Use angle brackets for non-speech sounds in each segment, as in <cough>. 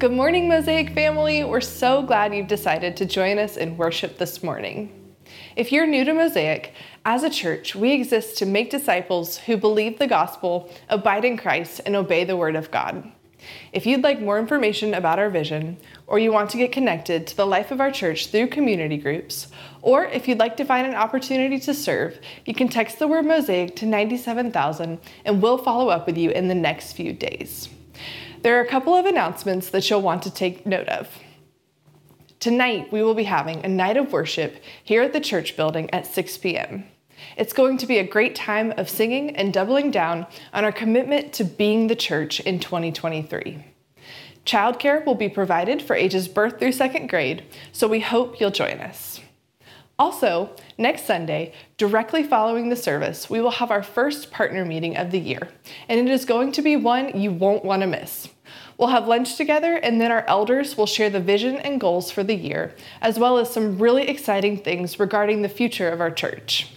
Good morning, Mosaic family. We're so glad you've decided to join us in worship this morning. If you're new to Mosaic, as a church, we exist to make disciples who believe the gospel, abide in Christ, and obey the word of God. If you'd like more information about our vision, or you want to get connected to the life of our church through community groups, or if you'd like to find an opportunity to serve, you can text the word Mosaic to 97000 and we'll follow up with you in the next few days. There are a couple of announcements that you'll want to take note of. Tonight, we will be having a night of worship here at the church building at 6 p.m. It's going to be a great time of singing and doubling down on our commitment to being the church in 2023. Childcare will be provided for ages birth through second grade, so we hope you'll join us. Also, next Sunday, directly following the service, we will have our first partner meeting of the year, and it is going to be one you won't want to miss. We'll have lunch together, and then our elders will share the vision and goals for the year, as well as some really exciting things regarding the future of our church.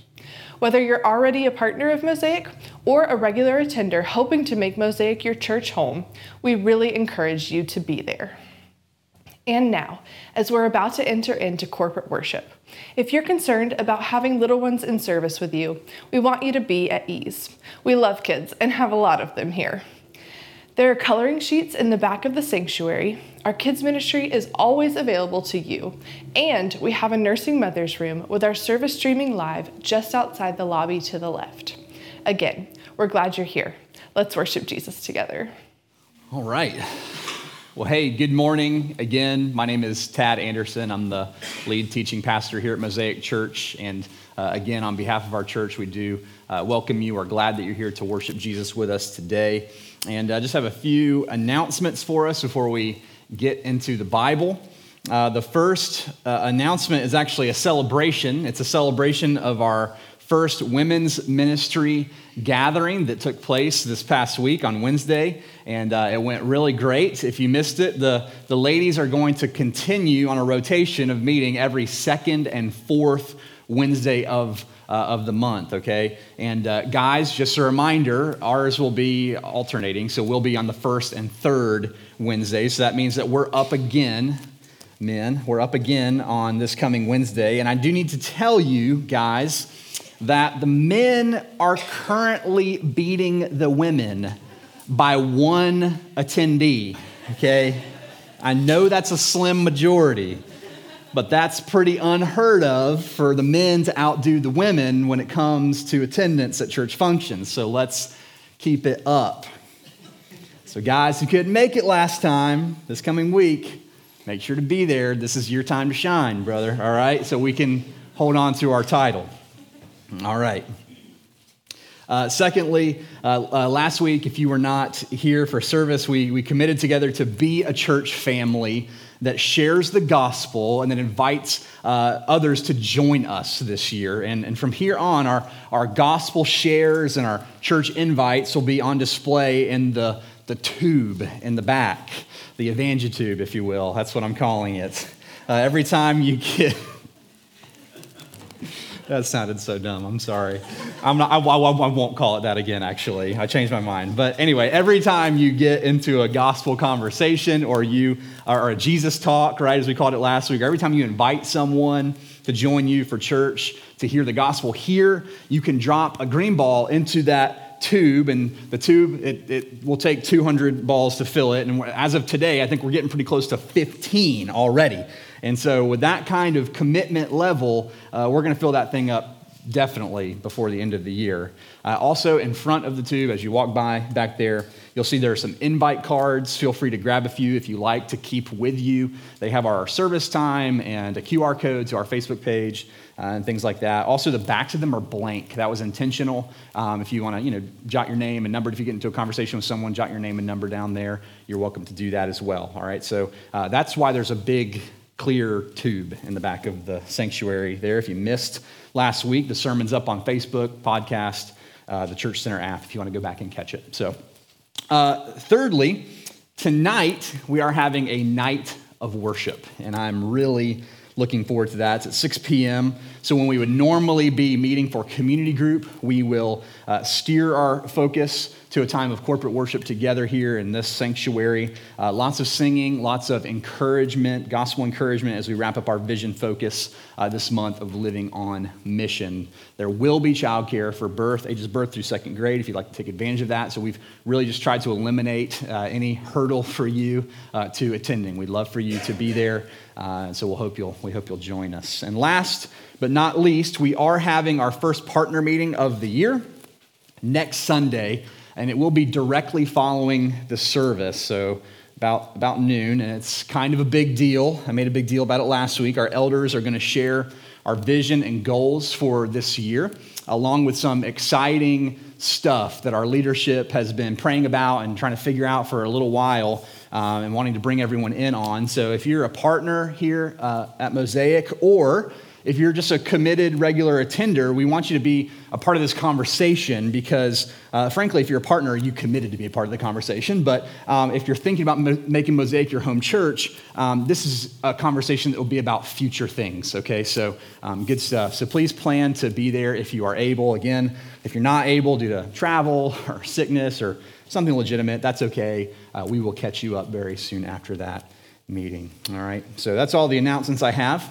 Whether you're already a partner of Mosaic or a regular attender hoping to make Mosaic your church home, we really encourage you to be there. And now, as we're about to enter into corporate worship, if you're concerned about having little ones in service with you, we want you to be at ease. We love kids and have a lot of them here. There are coloring sheets in the back of the sanctuary. Our kids' ministry is always available to you. And we have a nursing mother's room with our service streaming live just outside the lobby to the left. Again, we're glad you're here. Let's worship Jesus together. All right. Well, hey, good morning again. My name is Tad Anderson. I'm the lead teaching pastor here at Mosaic Church. And uh, again, on behalf of our church, we do uh, welcome you. We're glad that you're here to worship Jesus with us today. And I uh, just have a few announcements for us before we get into the Bible. Uh, the first uh, announcement is actually a celebration. It's a celebration of our first women's ministry gathering that took place this past week on Wednesday, and uh, it went really great. If you missed it, the, the ladies are going to continue on a rotation of meeting every second and fourth Wednesday of, uh, of the month, okay? And uh, guys, just a reminder, ours will be alternating, so we'll be on the first and third Wednesday, so that means that we're up again men. We're up again on this coming Wednesday. And I do need to tell you, guys, that the men are currently beating the women by one attendee, okay? I know that's a slim majority, but that's pretty unheard of for the men to outdo the women when it comes to attendance at church functions. So let's keep it up. So, guys who couldn't make it last time, this coming week, make sure to be there. This is your time to shine, brother, all right? So we can hold on to our title. All right. Uh, secondly, uh, uh, last week, if you were not here for service, we, we committed together to be a church family that shares the gospel and that invites uh, others to join us this year. And, and from here on, our, our gospel shares and our church invites will be on display in the, the tube in the back, the evangitube, if you will. That's what I'm calling it. Uh, every time you get. <laughs> That sounded so dumb. I'm sorry. I'm not, I, I, I, won't call it that again, actually. I changed my mind. But anyway, every time you get into a gospel conversation or you or a Jesus talk, right, as we called it last week, every time you invite someone to join you for church to hear the gospel here, you can drop a green ball into that tube, and the tube, it, it, will take 200 balls to fill it. And as of today, I think we're getting pretty close to 15 already. And so, with that kind of commitment level, uh, we're going to fill that thing up definitely before the end of the year. Uh, also, in front of the tube, as you walk by back there, you'll see there are some invite cards. Feel free to grab a few if you like to keep with you. They have our service time and a QR code to our Facebook page uh, and things like that. Also, the backs of them are blank. That was intentional. Um, if you want to, you know, jot your name and number. If you get into a conversation with someone, jot your name and number down there. You're welcome to do that as well. All right. So uh, that's why there's a big clear tube in the back of the sanctuary there. If you missed last week, the sermon's up on Facebook, podcast, uh, the Church Center app, if you want to go back and catch it. So, uh, thirdly, tonight we are having a night of worship, and I'm really looking forward to that. It's at 6 p.m. So, when we would normally be meeting for community group, we will uh, steer our focus to a time of corporate worship together here in this sanctuary. Uh, lots of singing, lots of encouragement, gospel encouragement as we wrap up our vision focus uh, this month of living on mission. There will be childcare for birth, ages birth through second grade, if you'd like to take advantage of that. So we've really just tried to eliminate uh, any hurdle for you uh, to attending. We'd love for you to be there. Uh, so we'll hope you'll, we hope you'll join us. And last but not least, we are having our first partner meeting of the year next Sunday and it will be directly following the service. So, about, about noon, and it's kind of a big deal. I made a big deal about it last week. Our elders are going to share our vision and goals for this year, along with some exciting stuff that our leadership has been praying about and trying to figure out for a little while um, and wanting to bring everyone in on. So, if you're a partner here uh, at Mosaic or if you're just a committed regular attender, we want you to be a part of this conversation because, uh, frankly, if you're a partner, you committed to be a part of the conversation. But um, if you're thinking about mo- making Mosaic your home church, um, this is a conversation that will be about future things, okay? So, um, good stuff. So, please plan to be there if you are able. Again, if you're not able due to travel or sickness or something legitimate, that's okay. Uh, we will catch you up very soon after that meeting. All right? So, that's all the announcements I have.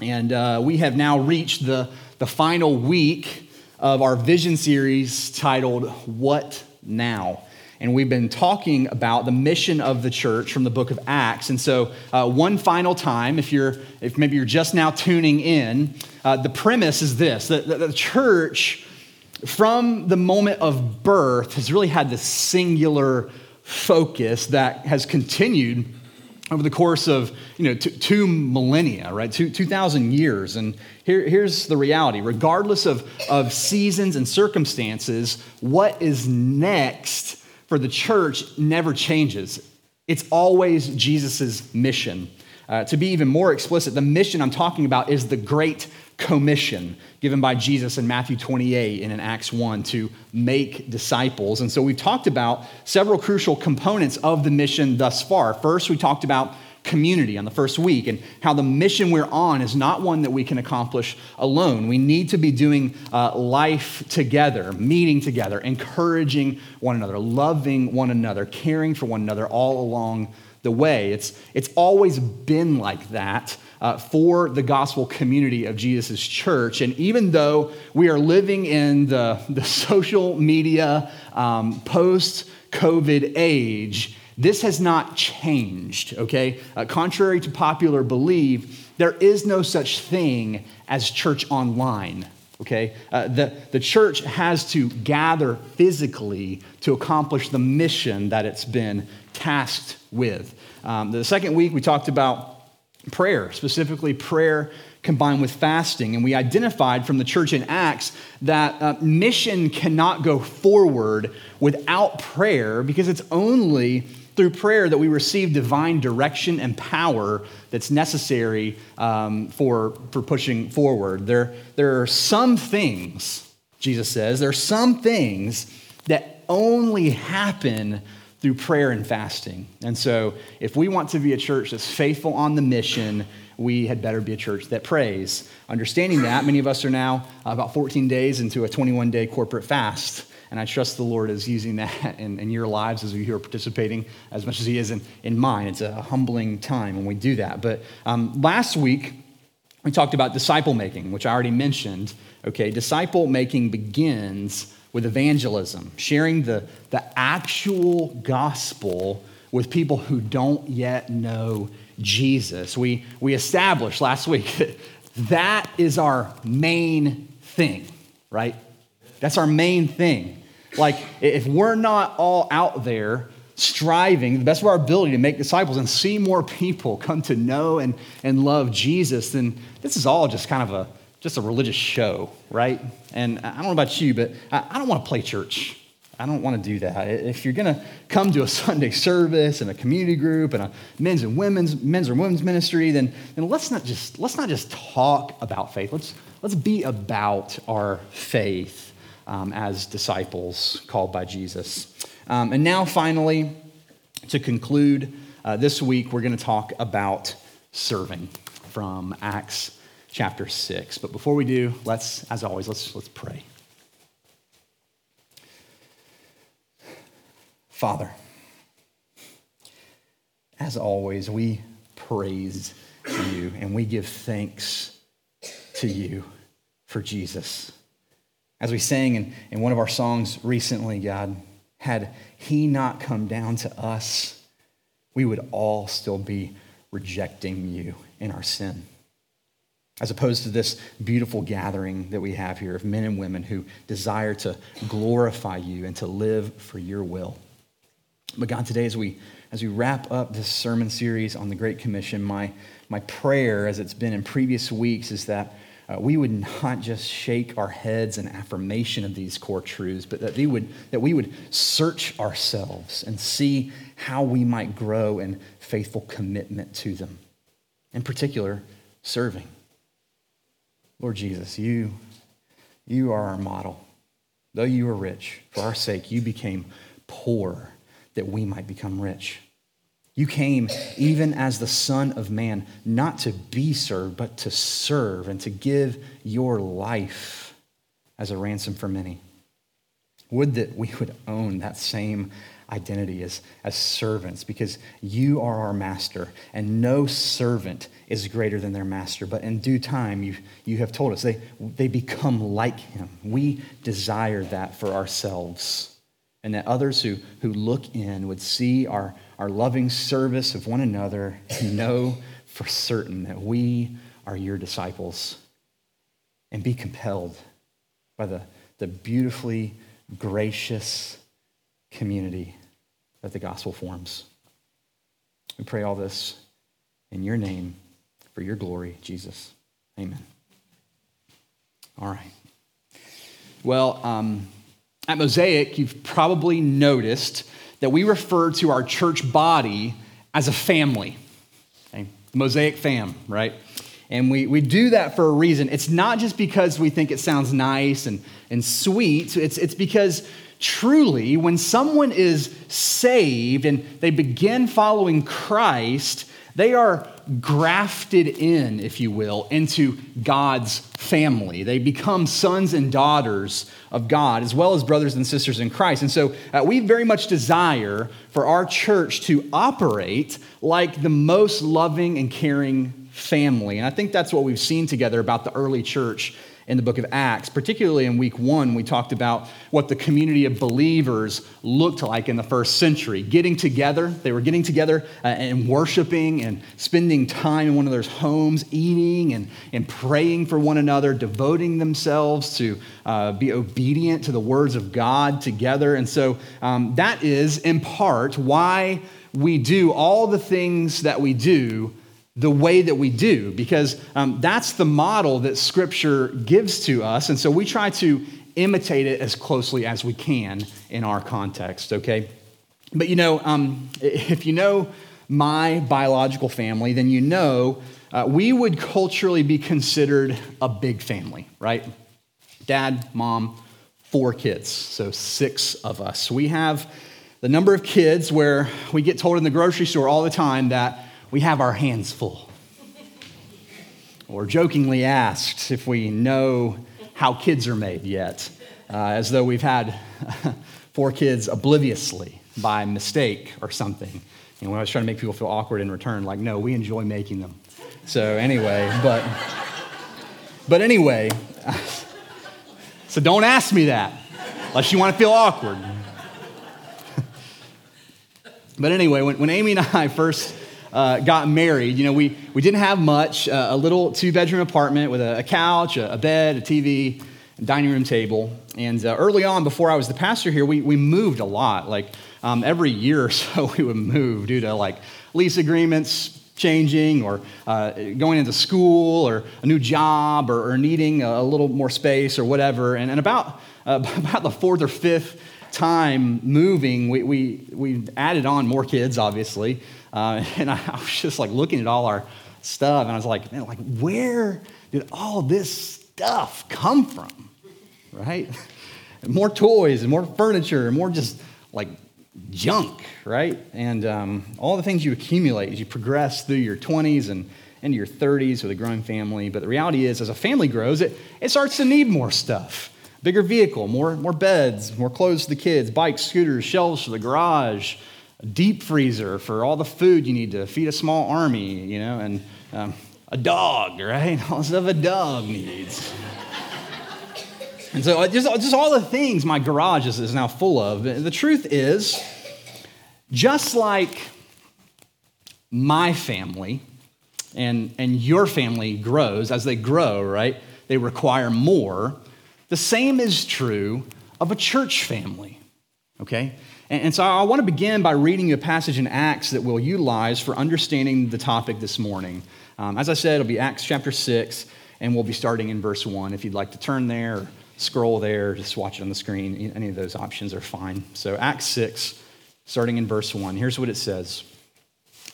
And uh, we have now reached the, the final week of our vision series titled What Now? And we've been talking about the mission of the church from the book of Acts. And so, uh, one final time, if you're, if maybe you're just now tuning in, uh, the premise is this: that the church, from the moment of birth, has really had this singular focus that has continued over the course of you know two, two millennia right? Two, 2000 years. And here, here's the reality. Regardless of, of seasons and circumstances what is next for the church never changes. It's always jesus' mission. Uh, to be even more explicit the mission i'm talking about is the great commission given by Jesus in Matthew 28 and in Acts 1 to make disciples. And so we've talked about several crucial components of the mission thus far. First, we talked about community on the first week and how the mission we're on is not one that we can accomplish alone. We need to be doing uh, life together, meeting together, encouraging one another, loving one another, caring for one another all along the way. It's, it's always been like that uh, for the gospel community of Jesus' church. And even though we are living in the, the social media um, post COVID age, this has not changed, okay? Uh, contrary to popular belief, there is no such thing as church online, okay? Uh, the, the church has to gather physically to accomplish the mission that it's been tasked with. Um, the second week, we talked about prayer, specifically prayer combined with fasting. And we identified from the church in Acts that uh, mission cannot go forward without prayer because it's only through prayer that we receive divine direction and power that's necessary um, for, for pushing forward. There, there are some things, Jesus says, there are some things that only happen through prayer and fasting. And so, if we want to be a church that's faithful on the mission, we had better be a church that prays. Understanding that, many of us are now about 14 days into a 21 day corporate fast. And I trust the Lord is using that in, in, your lives as you are participating as much as He is in, in mine. It's a humbling time when we do that. But um, last week, we talked about disciple making, which I already mentioned. Okay, disciple making begins with evangelism, sharing the, the actual gospel with people who don't yet know Jesus. We, we established last week that <laughs> that is our main thing, right? That's our main thing. Like, if we're not all out there striving the best of our ability to make disciples and see more people <laughs> come to know and, and love Jesus, then this is all just kind of a just a religious show, right? And I don't know about you, but I don't want to play church. I don't want to do that. If you're going to come to a <laughs> Sunday service and a community group and a men's and women's men's or women's ministry, then, then let's not just let's not just talk about faith. Let's let's be about our faith um, as disciples called by Jesus. Um, and now, finally, to conclude uh, this week, we're going to talk about serving. from Acts chapter 6. But before we do, let's, as always, let's, let's pray. Father, as always, we praise you and we give thanks to you for Jesus. As we sang in, in one of our songs recently, God, had he not come down to us, we would all still be rejecting you in our sin. As opposed to this beautiful gathering that we have here of men and women who desire to glorify you and to live for your will. But God, today as we as we wrap up this sermon series on the Great Commission, my, my prayer, as it's been in previous weeks, is that uh, we would not just shake our heads in affirmation of these core truths, but that we, would, that we would search ourselves and see how we might grow in faithful commitment to them. In particular, serving. Lord Jesus, you, you are our model. Though you were rich, for our sake, you became poor that we might become rich. You came even as the Son of Man, not to be served, but to serve and to give your life as a ransom for many. Would that we would own that same identity as, as servants, because you are our master, and no servant is greater than their master. But in due time, you, you have told us they, they become like him. We desire that for ourselves and that others who, who look in would see our, our loving service of one another and know for certain that we are your disciples and be compelled by the, the beautifully gracious community that the gospel forms. We pray all this in your name for your glory, Jesus. Amen. All right. Well, um, at Mosaic, you've probably noticed that we refer to our church body as a family. Okay? Mosaic fam, right? And we, we do that for a reason. It's not just because we think it sounds nice and, and sweet, it's, it's because truly, when someone is saved and they begin following Christ, they are grafted in, if you will, into God's family. They become sons and daughters of God, as well as brothers and sisters in Christ. And so uh, we very much desire for our church to operate like the most loving and caring family. And I think that's what we've seen together about the early church in the book of Acts. Particularly in week one, we talked about what the community of believers looked like in the first century. Getting together, they were getting together uh, and worshiping and spending time in one of their homes, eating and, and praying for one another, devoting themselves to uh, be obedient to the words of God together. And so um, that is, in part, why we do all the things that we do the way that we do because um, that's the model that Scripture gives to us. And so we try to imitate it as closely as we can in our context, okay? But you know, um, if you know my biological family, then you know uh, we would culturally be considered a big family, right? Dad, mom, four kids, so six of us. We have the number of kids where we get told in the grocery store all the time that we have our hands full. or jokingly asked if we know how kids are made yet, uh, as though we've had <laughs> four kids obliviously by mistake or something. When I was trying to make people feel awkward in return, like, no, we enjoy making them. So, anyway, but, but anyway, <laughs> so don't ask me that unless you want to feel awkward. <laughs> but anyway, when, when Amy and I first uh, got married, you know, we, we didn't have much, uh, a little two bedroom apartment with a, a couch, a, a, bed, a TV, a dining room table. And uh, early on, before I was the pastor here, we, we moved a lot. Like um, every year <laughs> or so, we would move due to like lease agreements changing or uh, going into school or a new job or, or needing a, little more space or whatever. And, and about, uh, <laughs> about the fourth or fifth time moving, we, we, we added on more kids, obviously. Uh, <laughs> and I, I, was just like looking at all our stuff, and I was like, man, like where did all this stuff come from? Right? And <laughs> more toys and more furniture and more just like junk, right? And um, all the things you accumulate as you progress through your 20s and, into your 30s with a growing family. But the reality is, as a family grows, it, it starts to need more stuff bigger vehicle, more, more beds, more clothes for the kids, bikes, scooters, shelves for the garage, a deep freezer for all the food you need to feed a small army, you know, and um, a dog, right? <laughs> All the stuff a dog needs. and so uh, just, just all the things my garage is, is now full of. The truth is, just like my family and, and your family grows, as they grow, right, they require more. The same is true of a church family, okay? And, and so I want to begin by reading you a passage in Acts that we'll utilize for understanding the topic this morning. Um, as I said, it'll be Acts chapter 6, and we'll be starting in verse 1. If you'd like to turn there, or scroll there, just watch it on the screen, any of those options are fine. So, Acts 6, starting in verse 1, here's what it says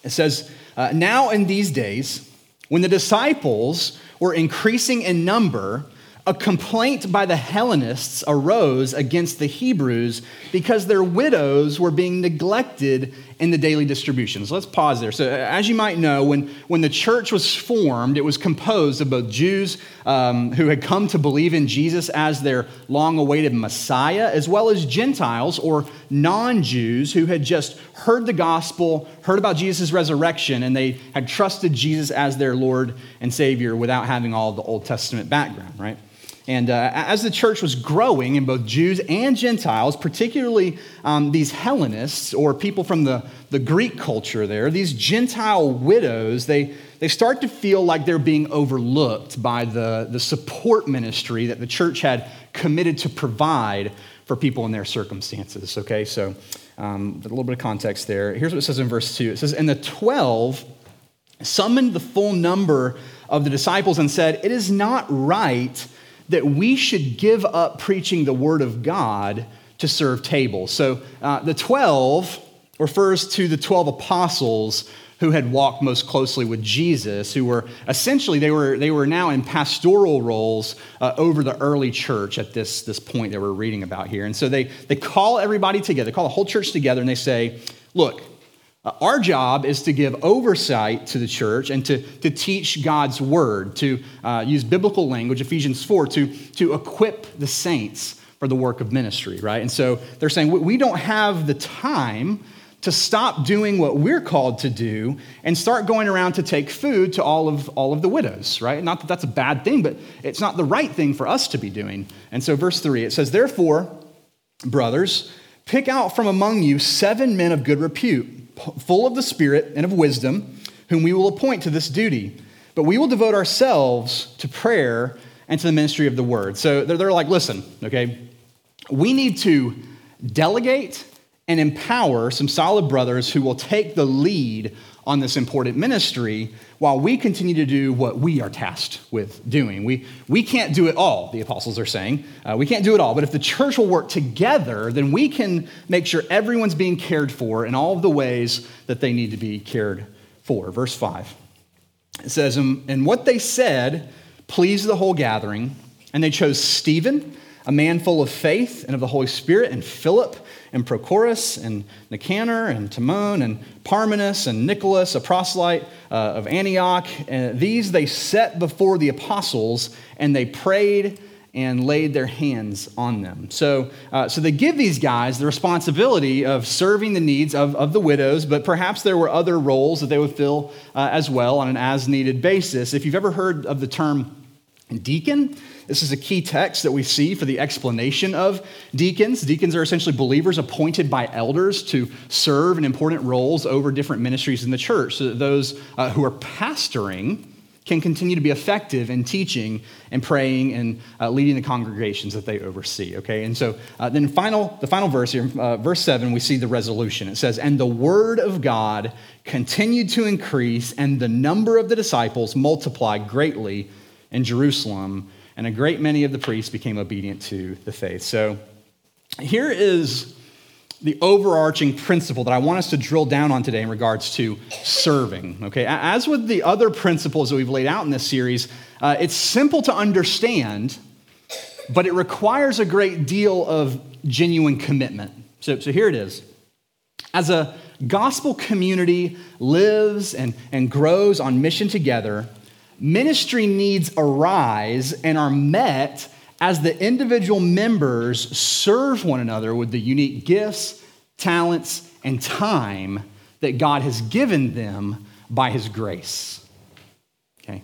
It says, uh, Now in these days, when the disciples were increasing in number, a complaint by the Hellenists arose against the Hebrews because their widows were being neglected in the daily distributions. Let's pause there. So, as you might know, when, when the church was formed, it was composed of both Jews um, who had come to believe in Jesus as their long awaited Messiah, as well as Gentiles or non Jews who had just heard the gospel, heard about Jesus' resurrection, and they had trusted Jesus as their Lord and Savior without having all the Old Testament background, right? And uh, as the church was growing in both Jews and Gentiles, particularly um, these Hellenists or people from the, the Greek culture there, these Gentile widows, they, they start to feel like they're being overlooked by the, the support ministry that the church had committed to provide for people in their circumstances. Okay, so um, a little bit of context there. Here's what it says in verse 2 it says, And the 12 summoned the full number of the disciples and said, It is not right that we should give up preaching the word of God to serve tables. So uh, the 12 refers to the 12 apostles who had walked most closely with Jesus, who were essentially, they were, they were now in pastoral roles uh, over the early church at this, this point that we're reading about here. And so they, they call everybody together, they call the whole church together, and they say, look, our job is to give oversight to the church and to, to teach God's word, to uh, use biblical language, Ephesians 4, to, to equip the saints for the work of ministry, right? And so they're saying we don't have the time to stop doing what we're called to do and start going around to take food to all of all of the widows right not that that's a bad thing but it's not the right thing for us to be doing and so verse 3 it says therefore brothers pick out from among you seven men of good repute full of the Spirit and of wisdom, whom we will appoint to this duty. But we will devote ourselves to prayer and to the ministry of the word. So they're, they're like, listen, okay, we need to delegate and empower some solid brothers who will take the lead on this important ministry while we continue to do what we are tasked with doing. We, we can't do it all, the apostles are saying. Uh, we can't do it all. But if the church will work together, then we can make sure everyone's being cared for in all of the ways that they need to be cared for. Verse 5 it says, And what they said pleased the whole gathering, and they chose Stephen, a man full of faith and of the Holy Spirit, and Philip and Prochorus and Nicanor and Timon and Parmenas and Nicholas, a proselyte uh, of Antioch. And these they set before the apostles, and they prayed and laid their hands on them. So, uh, so they give these guys the responsibility of serving the needs of, of the widows, but perhaps there were other roles that they would fill uh, as well on an as needed basis. If you've ever heard of the term deacon, this is a key text that we see for the explanation of deacons. Deacons are essentially believers appointed by elders to serve in important roles over different ministries in the church so that those uh, who are pastoring can continue to be effective in teaching and praying and uh, leading the congregations that they oversee. Okay, and so uh, then final, the final verse here, uh, verse seven, we see the resolution. It says, "And the word of God continued to increase, and the number of the disciples multiplied greatly in Jerusalem." and a great many of the priests became obedient to the faith. So here is the overarching principle that I want us to drill down on today in regards to serving. Okay, as with the other principles that we've laid out in this series, uh, it's simple to understand, but it requires a great deal of genuine commitment. So, so here it is. As a gospel community lives and, and grows on mission together, ministry needs arise and are met as the individual members serve one another with the unique gifts, talents, and time that God has given them by his grace. Okay?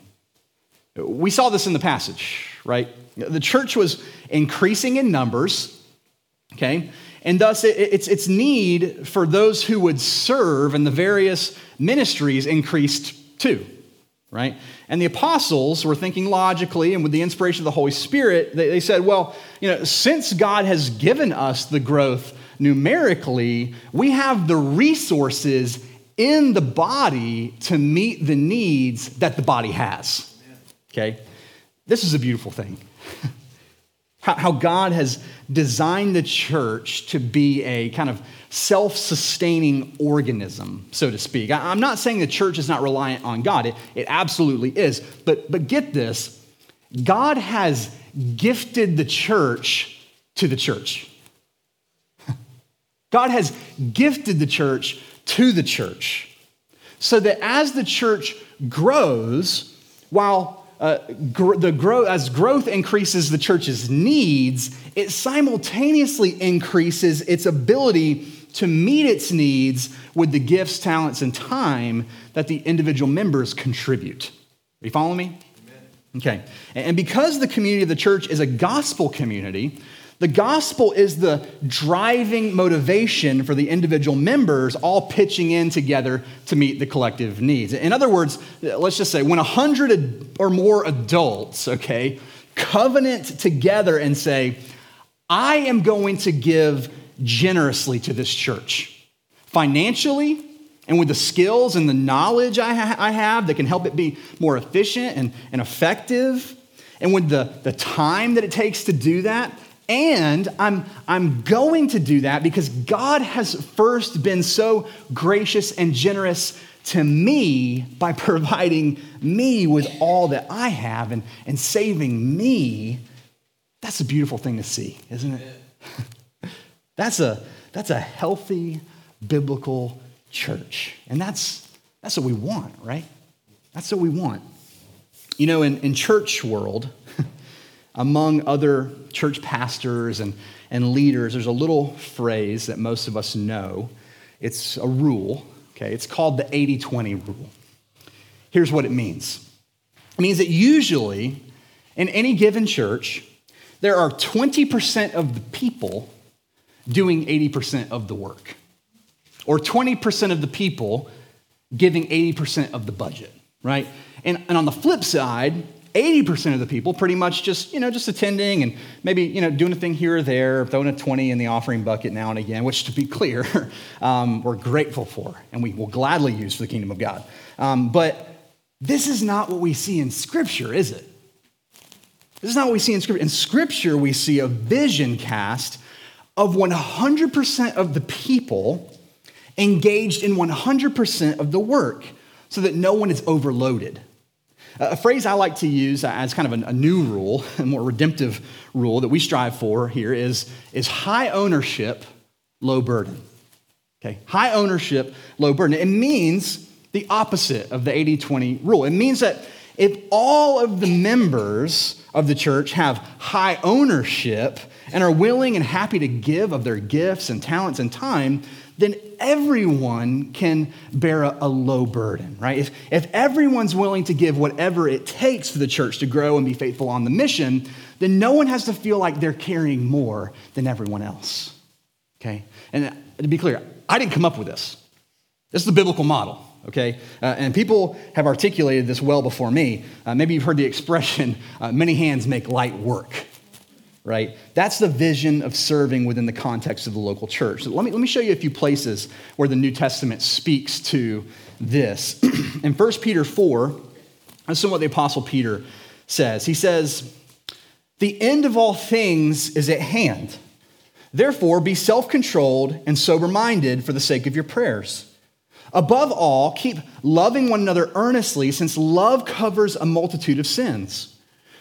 We saw this in the passage, right? The church was increasing in numbers, okay? And thus, its, its need for those who would serve in the various ministries increased too, right? And the apostles were thinking logically and with the inspiration of the Holy Spirit, they, they said, well, you know, since God has given us the growth numerically, we have the resources in the body to meet the needs that the body has. Okay? This is a beautiful thing. <laughs> How God has designed the church to be a kind of self sustaining organism, so to speak. I'm not saying the church is not reliant on God, it, it absolutely is. But, but get this God has gifted the church to the church. <laughs> God has gifted the church to the church so that as the church grows, while uh, gr- the grow- as growth increases the church's needs, it simultaneously increases its ability to meet its needs with the gifts, talents, and time that the individual members contribute. Are you following me? Amen. Okay. And because the community of the church is a gospel community, the gospel is the driving motivation for the individual members all pitching in together to meet the collective needs. In other words, let's just say when a hundred or more adults, okay, covenant together and say, I am going to give generously to this church, financially, and with the skills and the knowledge I, ha- I have that can help it be more efficient and, and effective, and with the, the time that it takes to do that, and I'm, I'm going to do that because God has first been so gracious and generous to me by <laughs> providing me with all that I have and, and saving me. That's a beautiful thing to see, isn't it? <laughs> that's, a, that's a healthy biblical church. And that's, that's what we want, right? That's what we want. You know, in, in church world, among other church pastors and, and leaders, there's a little phrase that most of us know. It's a rule, okay? It's called the 80 20 rule. Here's what it means it means that usually in any given church, there are 20% of the people doing 80% of the work, or 20% of the people giving 80% of the budget, right? And, and on the flip side, 80% of the people pretty much just, you know, just attending and maybe, you know, doing a thing here or there, throwing a 20 in the offering bucket now and again, which to be clear, <laughs> um, we're grateful for and we will gladly use for the kingdom of God. Um, but this is not what we see in Scripture, is it? This is not what we see in Scripture. In Scripture, we see a vision cast of 100% of the people engaged in 100% of the work so that no one is overloaded. A phrase I like to use as kind of a, new rule, a more redemptive rule that we strive for here is, is high ownership, low burden. Okay, high ownership, low burden. It means the opposite of the 80 20 rule. It means that if all of the members of the church have high ownership and are willing and happy to give of their gifts and talents and time, then everyone can bear a, a, low burden, right? If, if everyone's willing to give whatever it takes for the church to grow and be faithful on the mission, then no one has to feel like they're carrying more than everyone else, okay? And to be clear, I didn't come up with this. This is the biblical model, okay? Uh, and people have articulated this well before me. Uh, maybe you've heard the expression, uh, many hands make light work, right? That's the vision of serving within the context of the local church. So let, me, let me show you a few places where the New Testament speaks to this. <clears throat> In 1 Peter 4, listen what the Apostle Peter says. He says, The end of all things is at hand. Therefore, be self controlled and sober minded for the sake of your prayers. Above all, keep loving one another earnestly, since love covers a multitude of sins.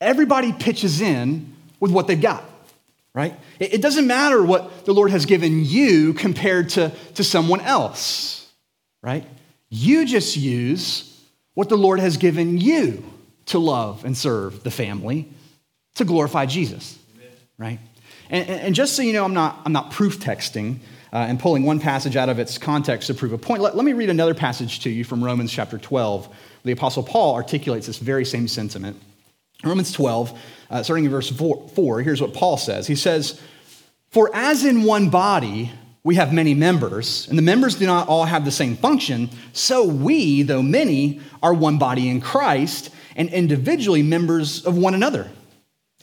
everybody pitches in with what they've got, right? It, doesn't matter what the Lord has given you compared to, to someone else, right? You just use what the Lord has given you to love and serve the family to glorify Jesus, Amen. right? And, and, just so you know, I'm not, I'm not proof texting uh, and pulling one passage out of its context to prove a point. Let, let me read another passage to you from Romans chapter 12. The Apostle Paul articulates this very same sentiment. Romans 12, uh, starting in verse 4, 4, here's what Paul says. He says, For as in one body, we have many members, and the members do not all have the same function, so we, though many, are one body in Christ and individually members of one another.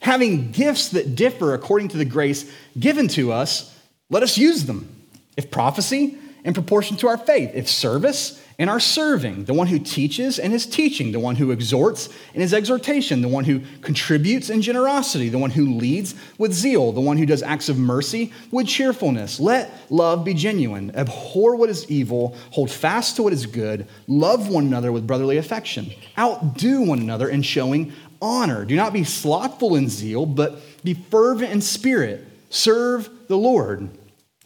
Having gifts that differ according to the grace given to us, let us use them. If prophecy, in proportion to our faith. If service, and our serving, the one who teaches and his teaching, the one who exhorts and his exhortation, the one who contributes in generosity, the one who leads with zeal, the one who does acts of mercy with cheerfulness. Let love be genuine. Abhor what is evil, hold fast to what is good, love one another with brotherly affection. Outdo one another in showing honor. Do not be slothful in zeal, but be fervent in spirit. Serve the Lord.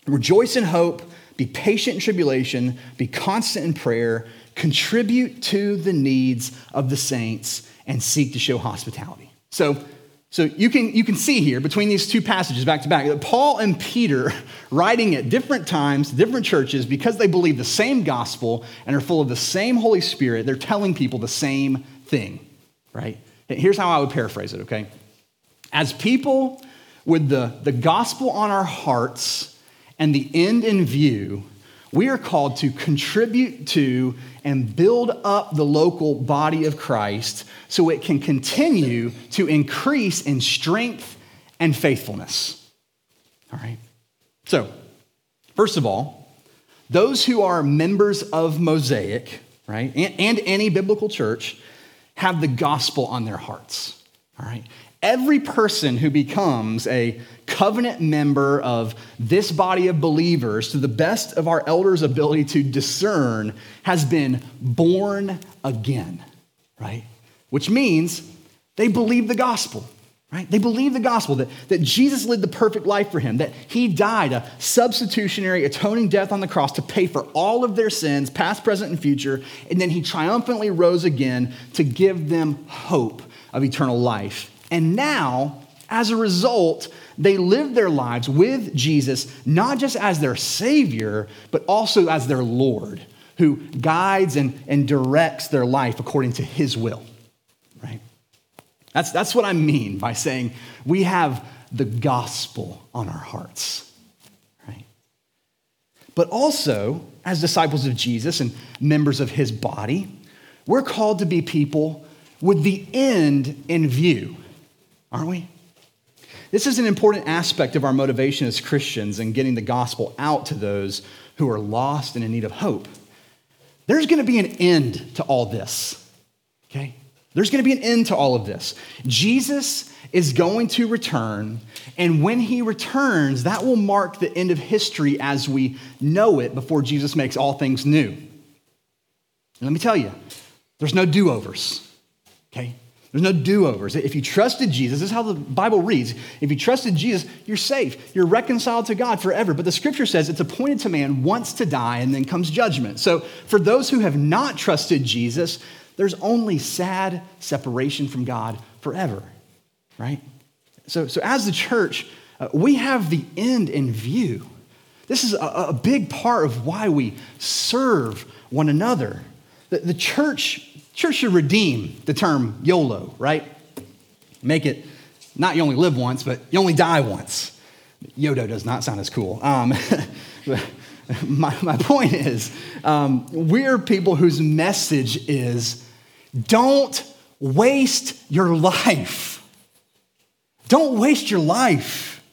Rejoice in hope be patient in tribulation, be constant in prayer, contribute to the needs of the saints, and seek to show hospitality. So, so you can, you can see here between these two passages back to back that Paul and Peter <laughs> writing at different times, different churches, because they believe the same gospel and are full of the same Holy Spirit, they're telling people the same thing, right? Here's how I would paraphrase it, okay? As people with the, the gospel on our hearts, and the end in view, we are called to contribute to and build up the local body of Christ so it can continue to increase in strength and faithfulness. All right? So, first of all, those who are members of Mosaic, right, and, and any biblical church, have the gospel on their hearts. All right? Every person who becomes a covenant member of this body of believers, to the best of our elders' ability to discern, has been born again, right? Which means they believe the gospel, right? They believe the gospel that, that Jesus lived the perfect life for him, that he died a substitutionary, atoning death on the cross to pay for all of their sins, past, present, and future, and then he triumphantly rose again to give them hope of eternal life. And now, as a result, they live their lives with Jesus, not just as their Savior, but also as their Lord, who guides and, and directs their life according to His will. Right? That's, that's what I mean by saying we have the gospel on our hearts. Right? But also, as disciples of Jesus and members of His body, we're called to be people with the end in view aren't we? This is an important aspect of our motivation as Christians in getting the gospel out to those who are lost and in need of hope. There's going to be an end to all this, okay? There's going to be an end to all of this. Jesus is going to return, and when he returns, that will mark the end of history as we know it before Jesus makes all things new. And let me tell you, there's no do overs, okay? There's no do overs. If you trusted Jesus, this is how the Bible reads. If you trusted Jesus, you're safe. You're reconciled to God forever. But the scripture says it's appointed to man once to die and then comes judgment. So for those who have not trusted Jesus, there's only sad separation from God forever, right? So, so as the church, uh, we have the end in view. This is a, a big part of why we serve one another. The, the church Church should redeem the term YOLO, right? Make it not you only live once, but you only die once. Yodo does not sound as cool. Um, <laughs> my, my point is, um, we're people whose message is don't waste your life. Don't waste your life.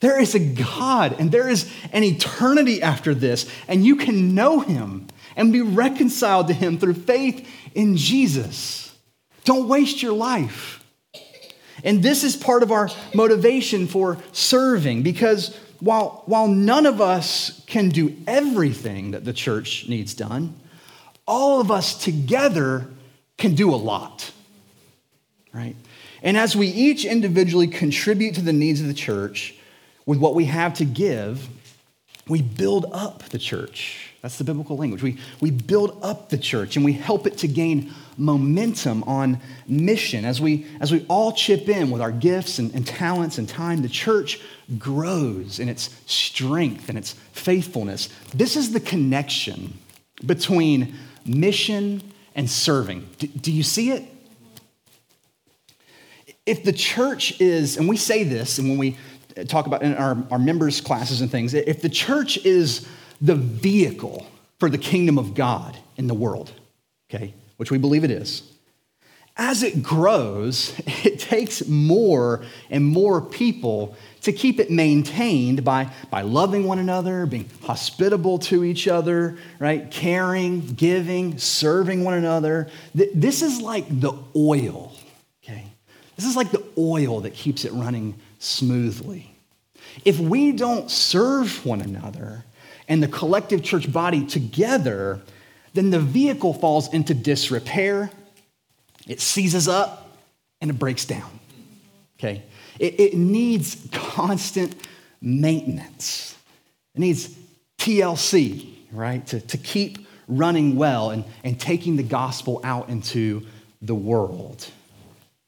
There is a God and there is an eternity after this, and you can know him and be reconciled to him through faith in Jesus. Don't waste your life. And this is part of our motivation for serving because while, while none of us can do everything that the church needs done, all of us together can do a lot, right? And as we each individually contribute to the needs of the church with what we have to give, we build up the church. That's the biblical language. We, we build up the church and we help it to gain momentum on mission. As we, as we all chip in with our gifts and, and talents and time, the church grows in its strength and its faithfulness. This is the connection between mission and serving. Do, do you see it? If the church is, and we say this, and when we talk about in our, our members' classes and things, if the church is the vehicle for the kingdom of God in the world, okay, which we believe it is, as it grows, <laughs> it takes more and more people to keep it maintained by, by loving one another, being hospitable to each other, right? Caring, giving, serving one another. This is like the oil, okay? This is like the oil that keeps it running smoothly. If we don't serve one another and the collective church body together, then the vehicle falls into disrepair, it seizes up, and it breaks down. Okay? It, it needs constant maintenance. It needs TLC, right? To, to keep running well and, and taking the gospel out into the world.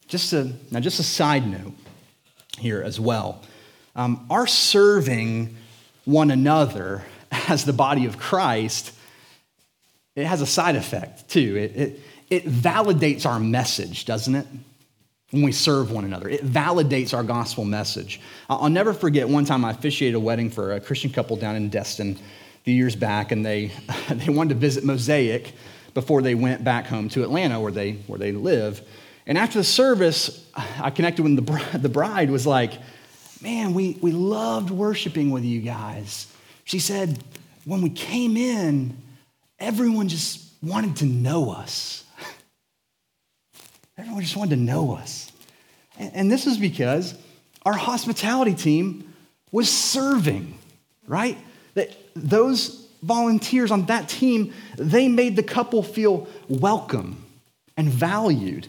Just a, now, just a side note here as well. Um, our serving one another as the body of Christ, it has a side effect too. It, it, it validates our message, doesn't it? when we serve one another. It validates our gospel message. I'll never forget one time I officiated a wedding for a Christian couple down in Destin a few years back, and they, <laughs> they wanted to visit Mosaic before they went back home to Atlanta where they, where they live. And after the service, I connected with the, the bride was like, man, we, we loved worshiping with you guys. She said, when we came in, everyone just wanted to know us. <laughs> Everyone just wanted to know us. And this is because our hospitality team was serving, right? That those volunteers on that team, they made the couple feel welcome and valued.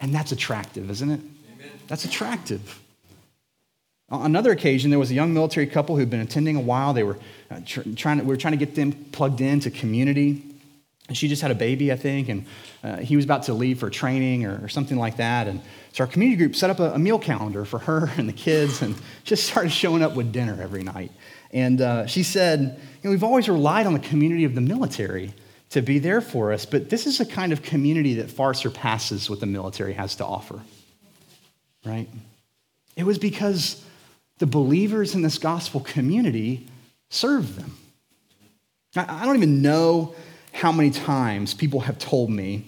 And that's attractive, isn't it? Amen. That's attractive. On another occasion, there was a young military couple who'd been attending a while. They were uh, trying to, we were trying to get them plugged into community. And she just had a baby, I think, and uh, he was about to leave for training or, or, something like that. And so our community group set up a, a, meal calendar for her <laughs> and the kids and just started showing up with dinner every night. And uh, she said, you know, We've always relied on the community of the military to be there for us, but this is a kind of community that far surpasses what the military has to offer, right? It was because the believers in this gospel community serve them. I, don't even know how many times people have told me,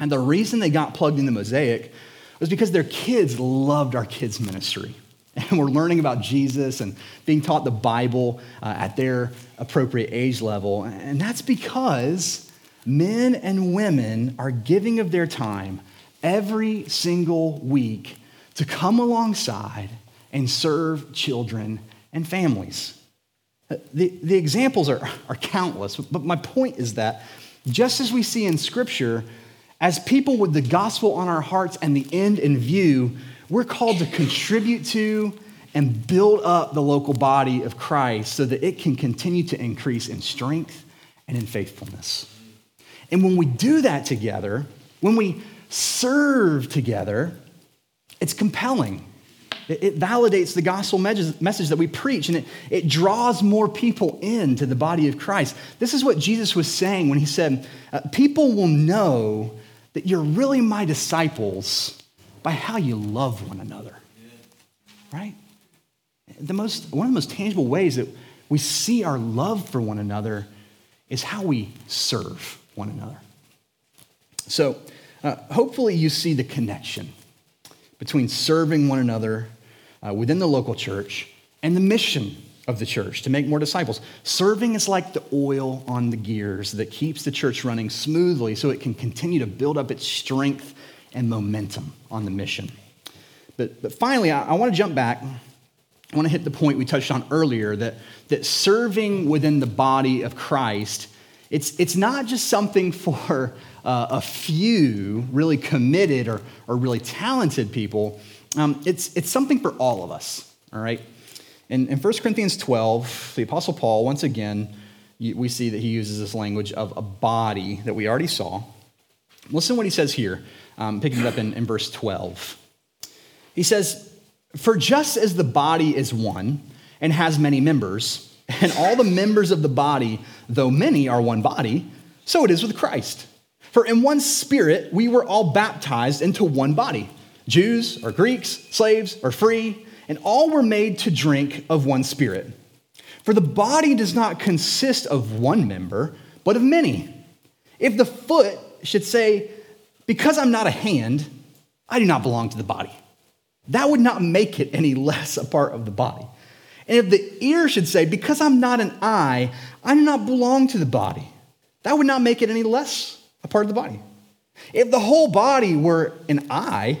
and the reason they got plugged into the Mosaic was because their kids loved our kids' ministry. <laughs> And we're learning about Jesus and being taught the Bible uh, at their appropriate age level. And that's because men and women are giving of their time every single week to come alongside and serve children and families. Uh, the, the examples are, are countless, but my point is that just as we see in Scripture, as people with the gospel on our hearts and the end in view, we're called to contribute to and build up the local body of Christ so that it can continue to increase in strength and in faithfulness. And when we do that together, when we serve together, it's compelling. It, validates the gospel message that we preach and it, it draws more people into the body of Christ. This is what Jesus was saying when he said, uh, People will know that you're really my disciples by how you love one another. Right? The most, one of the most tangible ways that we see our love for one another is how we serve one another. So, uh, hopefully, you see the connection between serving one another uh, within the local church and the mission of the church to make more disciples. Serving is like the oil on the gears that keeps the church running smoothly so it can continue to build up its strength and momentum on the mission. But, but finally, I, I want to jump back. I want to hit the point we touched on earlier that, that serving within the body of Christ, it's, it's not just something <laughs> for uh, a few really committed or, or really talented people. Um, it's, it's something for all of us, all right? In, in 1 Corinthians 12, the Apostle Paul, once again, we see that he uses this language of a body that we already saw. Listen to what he says here, um, picking it up in, in verse 12. He says, For just as the body is one and has many members, and all the members of the body, though many, are one body, so it is with Christ. For in one spirit we were all baptized into one body Jews or Greeks, slaves or free, and all were made to drink of one spirit. For the body does not consist of one member, but of many. If the foot should say, Because I'm not a hand, I do not belong to the body, that would not make it any <laughs> less a part of the body. And if the ear should say, Because I'm not an eye, I do not belong to the body, that would not make it any less a part of the body. If the whole body were an eye,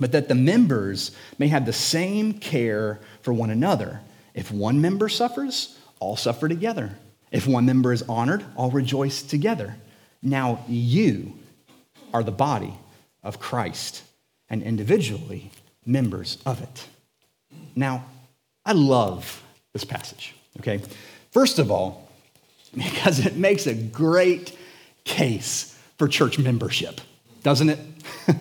but that the members may have the same care for one another. If one member suffers, all suffer together. If one member is honored, all rejoice together. Now you are the body of Christ and individually members of it. Now, I love this passage, okay? First of all, <laughs> because it makes a great case for church membership, doesn't it? <laughs>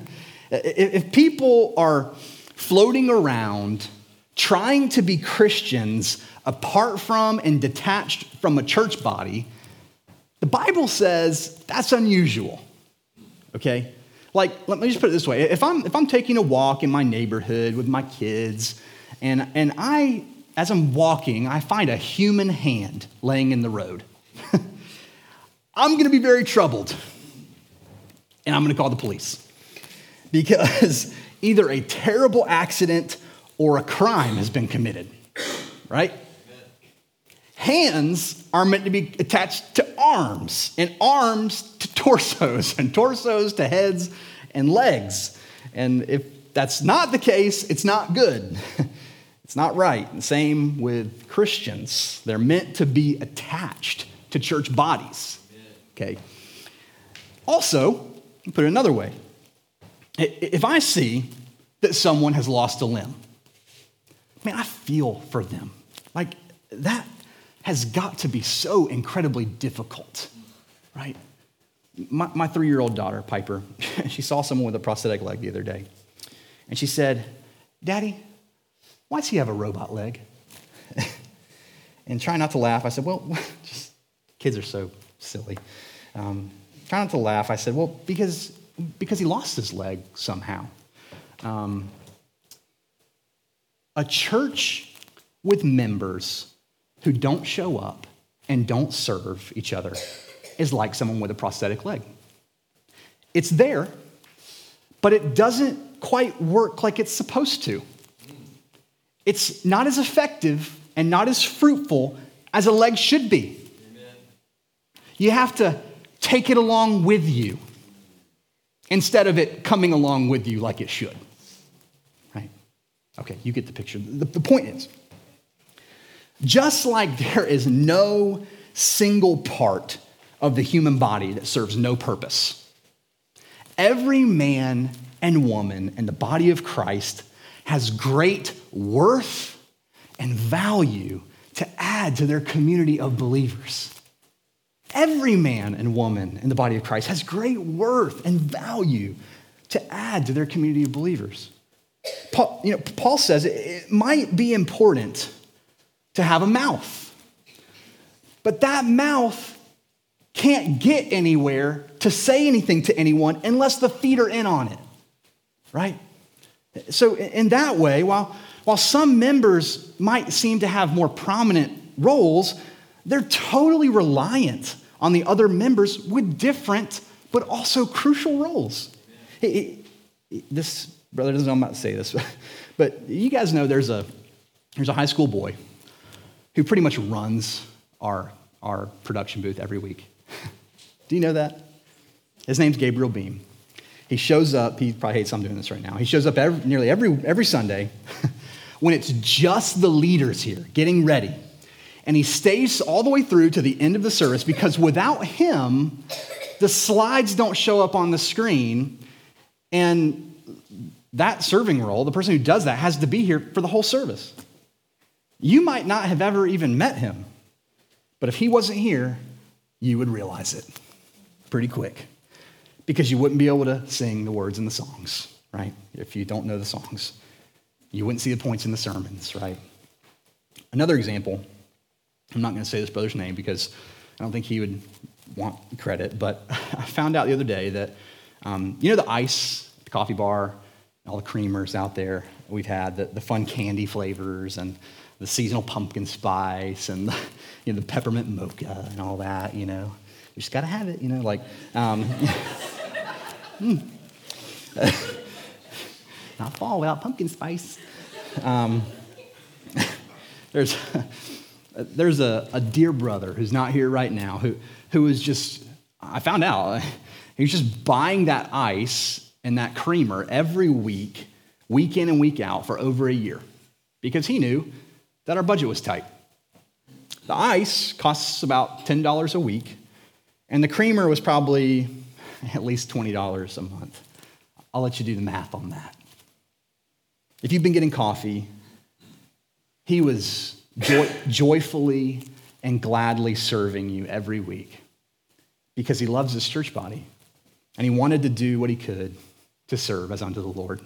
If people are floating around trying to be Christians apart from and detached from a church body, the Bible says that's unusual. Okay? Like, let me just put it this way. If I'm, if I'm taking a walk in my neighborhood with my kids, and, and I, as I'm walking, I find a human hand laying in the road, <laughs> I'm gonna be very troubled. And I'm gonna call the police because <laughs> either a terrible accident or a crime has been committed, right? Hands are meant to be attached to arms, and arms to <laughs> torsos, and torsos to heads and legs. And if that's not the case, it's not good. <laughs> It's not right. And same with Christians. They're meant to be attached to church bodies. Okay. Also, put it another way if I see that someone has lost a limb, man, I feel for them. Like that has got to be so incredibly difficult, right? My, my three year old daughter, Piper, <laughs> she saw someone with a prosthetic leg the other day. And she said, Daddy, why does he have a robot leg? <laughs> and trying not to laugh, I said, Well, <laughs> just, kids are so silly. Um, trying not to laugh, I said, Well, because because he lost his leg somehow. Um, a church with members who don't show up and don't serve each other is like someone with a prosthetic leg. It's there, but it doesn't quite work like it's supposed to. It's not as effective and not as fruitful as a leg should be. You have to take it along with you instead of it coming along with you like it should. Right? Okay, you get the picture. The, the point is just like there is no single part of the human body that serves no purpose. Every man and woman in the body of Christ has great worth and value to add to their community of believers. Every man and woman in the body of Christ has great worth and value to add to their community of believers. Paul, you know, Paul says it might be important to have a mouth, but that mouth can't get anywhere to say anything to anyone unless the feet are in on it, right? So, in that way, while, while some members might seem to have more prominent roles, they're totally reliant on the other members with different but also crucial roles. It, it, this brother doesn't know I'm about to say this, <laughs> but you guys know there's a, there's a high school boy who pretty much runs our, our production booth every week. <laughs> Do you know that? His name's Gabriel Beam. He shows up, he probably hates I'm doing this right now. He shows up every, nearly every, every Sunday <laughs> when it's just the leaders here getting ready. And he stays all the way through to the end of the service because without him, the slides don't show up on the screen. And that serving role, the person who does that, has to be here for the whole service. You might not have ever even met him, but if he wasn't here, you would realize it pretty quick because you wouldn't be able to sing the words in the songs, right? If you don't know the songs, you wouldn't see the points in the sermons, right? Another example, I'm not going to say this brother's name because I don't think he would want credit, but <laughs> I found out the other day that, um, you know, the ice, the coffee bar, all the creamers out there we've had, the, the fun candy flavors and the seasonal pumpkin spice and <laughs> the, you know, the peppermint mocha and all that, you know. You just got to have it, you know, like. Um, <laughs> mm. Not fall without pumpkin spice. Um, there's Uh, there's a, a dear brother who's not here right now who, who was just, I found out, <laughs> he was just buying that ice and that creamer every week, week in and week out for over a year because he knew that our budget was tight. The ice costs about $10 a week, and the creamer was probably <laughs> at least $20 a month. I'll let you do the math on that. If you've been getting coffee, he was joy- joyfully and gladly serving you every week because he loves his church body and he wanted to do what he could to serve as unto the Lord.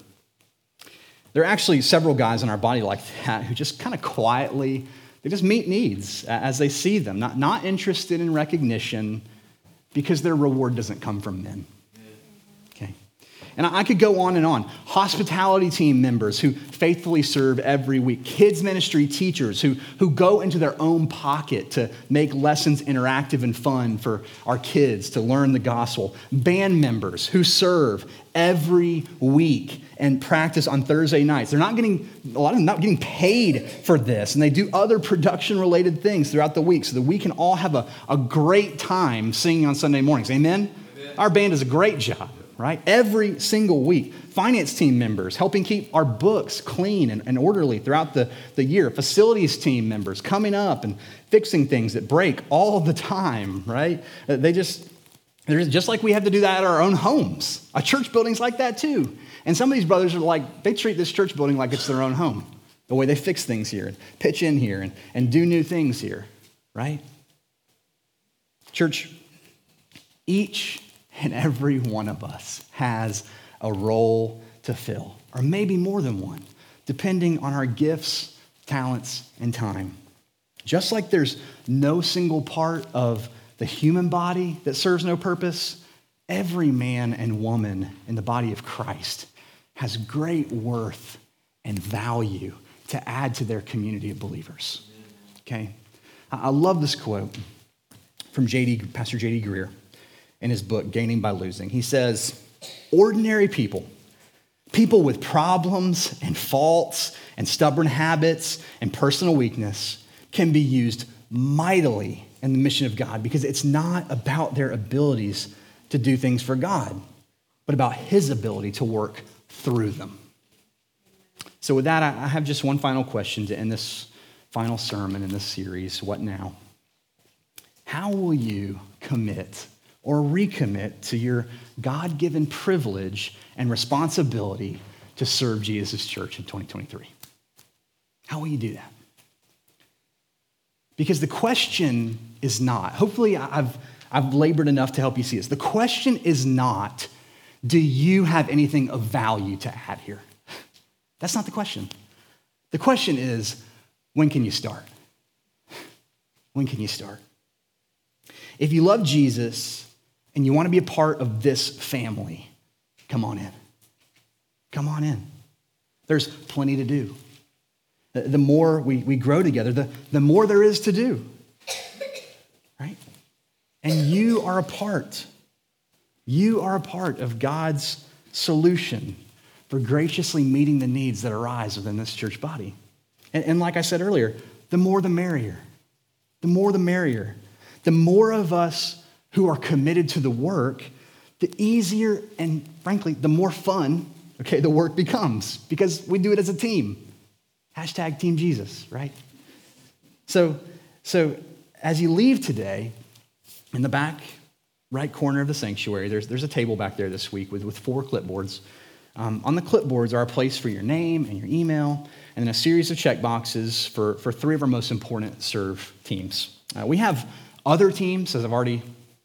There are actually several guys in our body like that who just kind of quietly, they just meet needs as they see them, not, not interested in recognition because their reward doesn't come from men. And I could go on and on. Hospitality team members who faithfully serve every week, kids' ministry teachers who, who go into their own pocket to make lessons interactive and fun for our kids to learn the gospel, band members who serve every week and practice on Thursday nights. They're not getting, a lot of them not getting paid for this, and they do other production related things throughout the week so that we can all have a, a great time singing on Sunday mornings. Amen? Amen? Our band does a great job right? Every single week. Finance team members helping keep our books clean and, and, orderly throughout the, the year. Facilities team members coming up and fixing things that break all the time, right? Uh, they just, they're just like we have to do that at our own homes. A church building's like that too. And some of these brothers are like, they treat this church building like it's their own home. The way they fix things here and pitch in here and, and do new things here, right? Church, each and every one of us has a role to fill, or maybe more than one, depending on our gifts, talents, and time. Just like there's no single part of the human body that serves no purpose, every man and woman in the body of Christ has great worth and value to add to their community of believers. Okay? I love this quote from JD, Pastor J.D. Greear in his book, Gaining by Losing. He says, Ordinary people, people with problems and faults and stubborn habits and personal weakness, can be used mightily in the mission of God because it's not about their abilities to do things for God, but about His ability to work through them. So, with that, I have just one final question to end this final sermon in this series What now? How will you commit or recommit to your God given privilege and responsibility to serve Jesus' church in 2023? How will you do that? Because the question is not, hopefully, I've, I've labored enough to help you see this. The question is not, do you have anything of value to add here? That's not the question. The question is, when can you start? When can you start? If you love Jesus and you want to be a part of this family, come on in. Come on in. There's plenty to do. The more we, we grow together, the, the more there is to do. Right? And you are a part. You are a part of God's solution for graciously meeting the needs that arise within this church body. And, and like I said earlier, the more the merrier. The more the merrier. The more of us who are committed to the work, the easier and frankly, the more fun, okay, the work becomes because we do it as a team. Hashtag Team Jesus, right? So, so as you leave today, in the back right corner of the sanctuary, there's, there's a table back there this week with, with four clipboards. Um, on the clipboards are a place for your name and your email, and then a series of check boxes for, for three of our most important serve teams. Uh, we have other teams, as I've already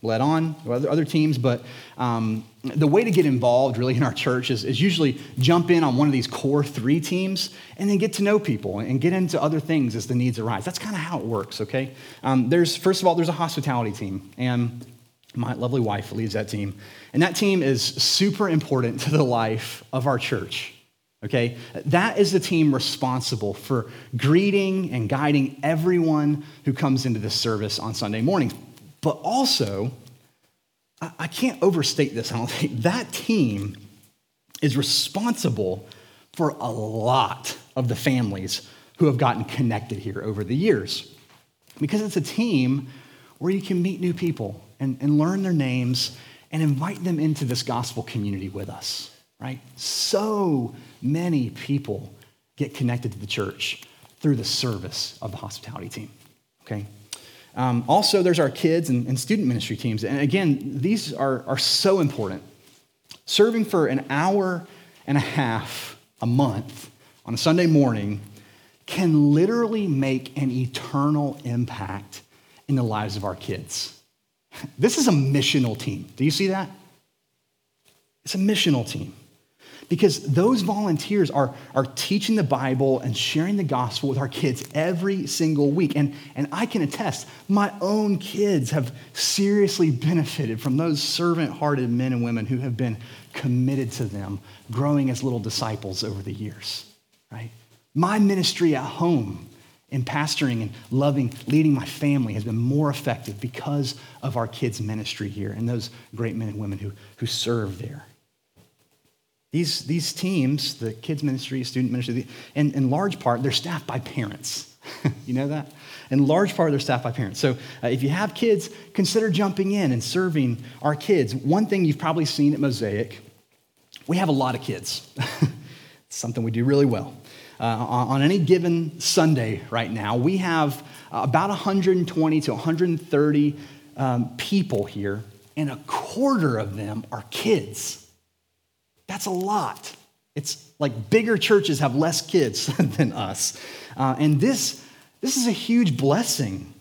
led on, other, other teams, but um, the way to get involved really in our church is, is usually jump in on one of these core three teams and then get to know people and get into other things as the needs arise. That's kind of how it works, okay? Um, there's, first of all, there's a hospitality team, and my lovely wife leads that team. And that team is super important to the life of our church. Okay? That is the team responsible for greeting and guiding everyone who comes into this service on Sunday mornings. But also, I can't overstate this, I don't think. <laughs> That team is responsible for a lot of the families who have gotten connected here over the years. Because it's a team where you can meet new people and, and learn their names and invite them into this gospel community with us, right? So many people get connected to the church through the service of the hospitality team, okay? Um, also, there's our kids and, and, student ministry teams. And again, these are, are so important. Serving for an hour and a half a month on a Sunday morning can literally make an eternal impact in the lives of our kids. This is a missional team. Do you see that? It's a missional team because those volunteers are, are teaching the Bible and sharing the gospel with our kids every single week. And, and I can attest, my own kids have seriously benefited from those servant hearted men and women who have been committed to them, growing as little disciples over the years, right? My ministry at home in pastoring and loving, leading my family has been more effective because of our kids' ministry here and those great men and women who, who serve there. These, these teams, the kids' ministry, student ministry, in, in large part, they're staffed by parents. <laughs> you know that? In large part, they're staffed by parents. So uh, if you have kids, consider jumping in and serving our kids. One thing you've probably seen at Mosaic, we have a lot of kids. <laughs> it's something we do really well. Uh, on any given Sunday right now, we have about 120 to 130 um, people here, and a quarter of them are kids. That's a lot. It's like bigger churches have less kids <laughs> than us. Uh, and this, this is a huge blessing,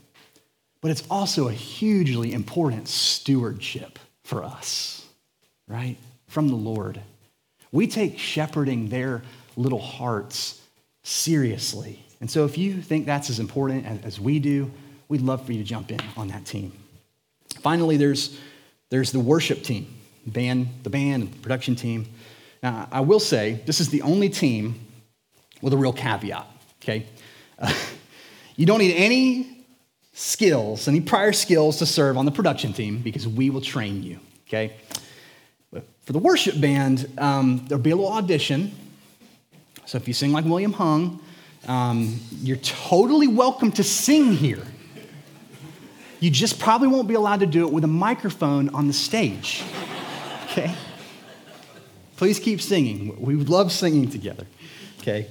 but it's also a hugely important stewardship for us, right? From the Lord. We take shepherding their little hearts seriously. And so if you think that's as important as, we do, we'd love for you to jump in on that team. Finally, there's, there's the worship team, band, the band and production team. Now, I will say this is the only team with a real caveat, okay? Uh, <laughs> you don't need any skills, any prior skills to serve on the production team because we will train you, okay? But for the worship band, um, there'll be a little audition so if you sing like William Hung, um, you're totally welcome to sing here. You just probably won't be allowed to do it with a microphone on the stage. Okay? Please keep singing. We love singing together. Okay?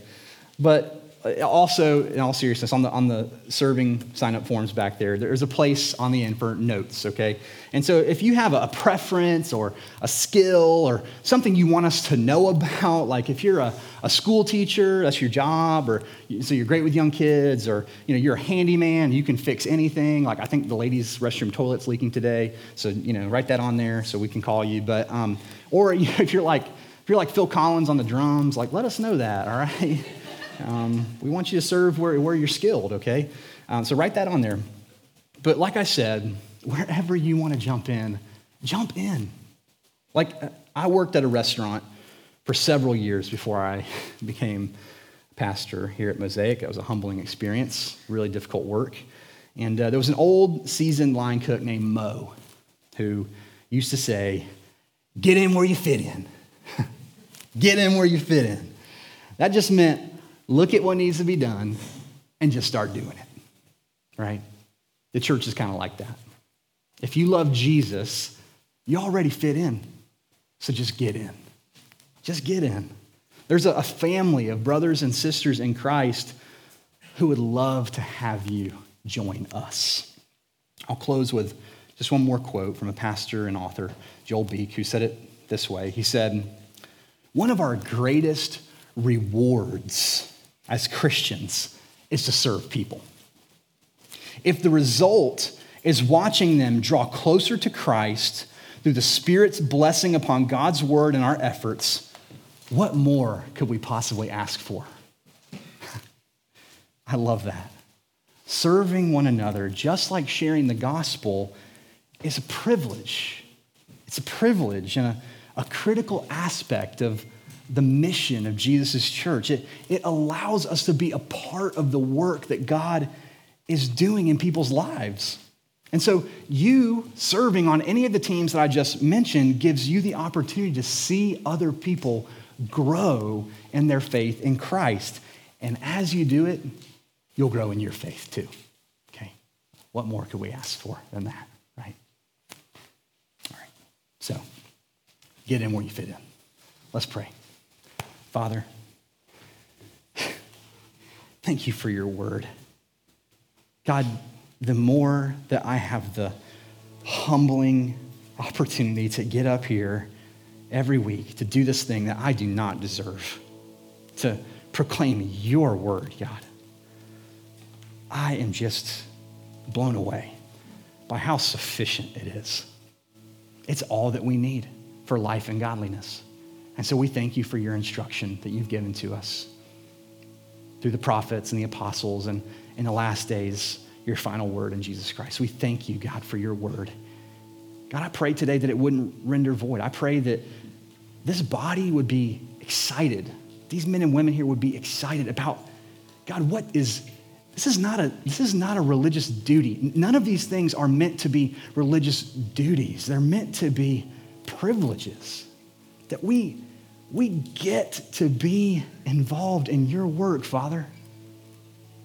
But also, in all seriousness, on the, on the serving sign up forms back there, there's a place on the end for notes, okay? And so if you have a preference or a skill or something you want us to know <laughs> about, like if you're a, a school teacher, that's your job, or so you're great with young kids, or you know, you're a handyman, you can fix anything. Like I think the ladies' restroom toilet's leaking today, so you know, write that on there so we can call you. But, um, or <laughs> if you're like, if you're like Phil Collins on the drums, like let us know that, all right? <laughs> Um, we want you to serve where, where you're skilled, okay? Um, so write that on there. But like I said, wherever you want to jump in, jump in. Like I worked at a restaurant for several years before I <laughs> became pastor here at Mosaic. It was a humbling experience, really difficult work. And uh, there was an old seasoned line cook named Mo who used to say, Get in where you fit in. <laughs> Get in where you fit in. That just meant look at what needs to be done and just start doing it, right? The church is kind of like that. If you love Jesus, you already fit in. So just get in. Just get in. There's a family of brothers and sisters in Christ who would love to have you join us. I'll close with just one more quote from a pastor and author, Joel Beeke, who said it this way. He said, One of our greatest rewards as Christians is to serve people. If the result is watching them draw closer to Christ through the Spirit's blessing upon God's word and our efforts, what more could we possibly ask for? <laughs> I love that. Serving one another, just like sharing the gospel, is a privilege. It's a privilege and a, a critical aspect of the mission of Jesus' church. It, it allows us to be a part of the work that God is doing in people's lives. And so, you serving on any of the teams that I just mentioned gives you the opportunity to see other people grow in their faith in Christ. And as you do it, you'll grow in your faith too. Okay? What more could we ask for than that, right? All right. So, get in where you fit in. Let's pray. Father, thank you for your word. God, the more that I have the humbling opportunity to get up here every week to do this thing that I do not deserve, to proclaim your word, God, I am just blown away by how sufficient it is. It's all that we need for life and godliness. And so we thank you for your instruction that you've given to us through the prophets and the apostles and in the last days, your final word in Jesus Christ. We thank you, God, for your word. God, I pray today that it wouldn't render void. I pray that this body would be excited. These men and women here would be excited about, God, what is this is not a this is not a religious duty. None of these things are meant to be religious duties. They're meant to be privileges that we, we get to be involved in your work, Father.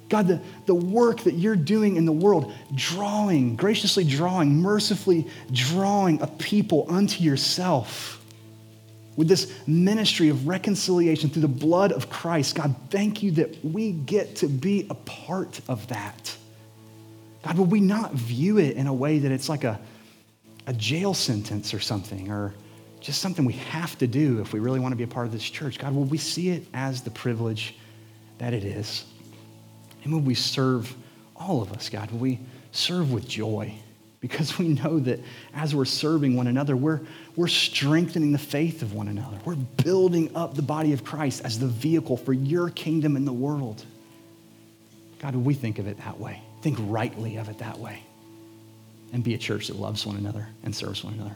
God, the, the work that you're doing in the world, drawing, graciously drawing, mercifully drawing a people unto yourself with this ministry of reconciliation through the blood of Christ. God, thank you that we get to be a part of that. God, would we not view it in a way that it's like a, a jail sentence or something, or just something we have to do if we really want to be a part of this church. God, will we see it as the privilege that it is? And will we serve all of us, God? Will we serve with joy? Because we know that as we're serving one another, we're, we're strengthening the faith of one another. We're building up the body of Christ as the vehicle for your kingdom in the world. God, will we think of it that way? Think rightly of it that way. And be a church that loves one another and serves one another.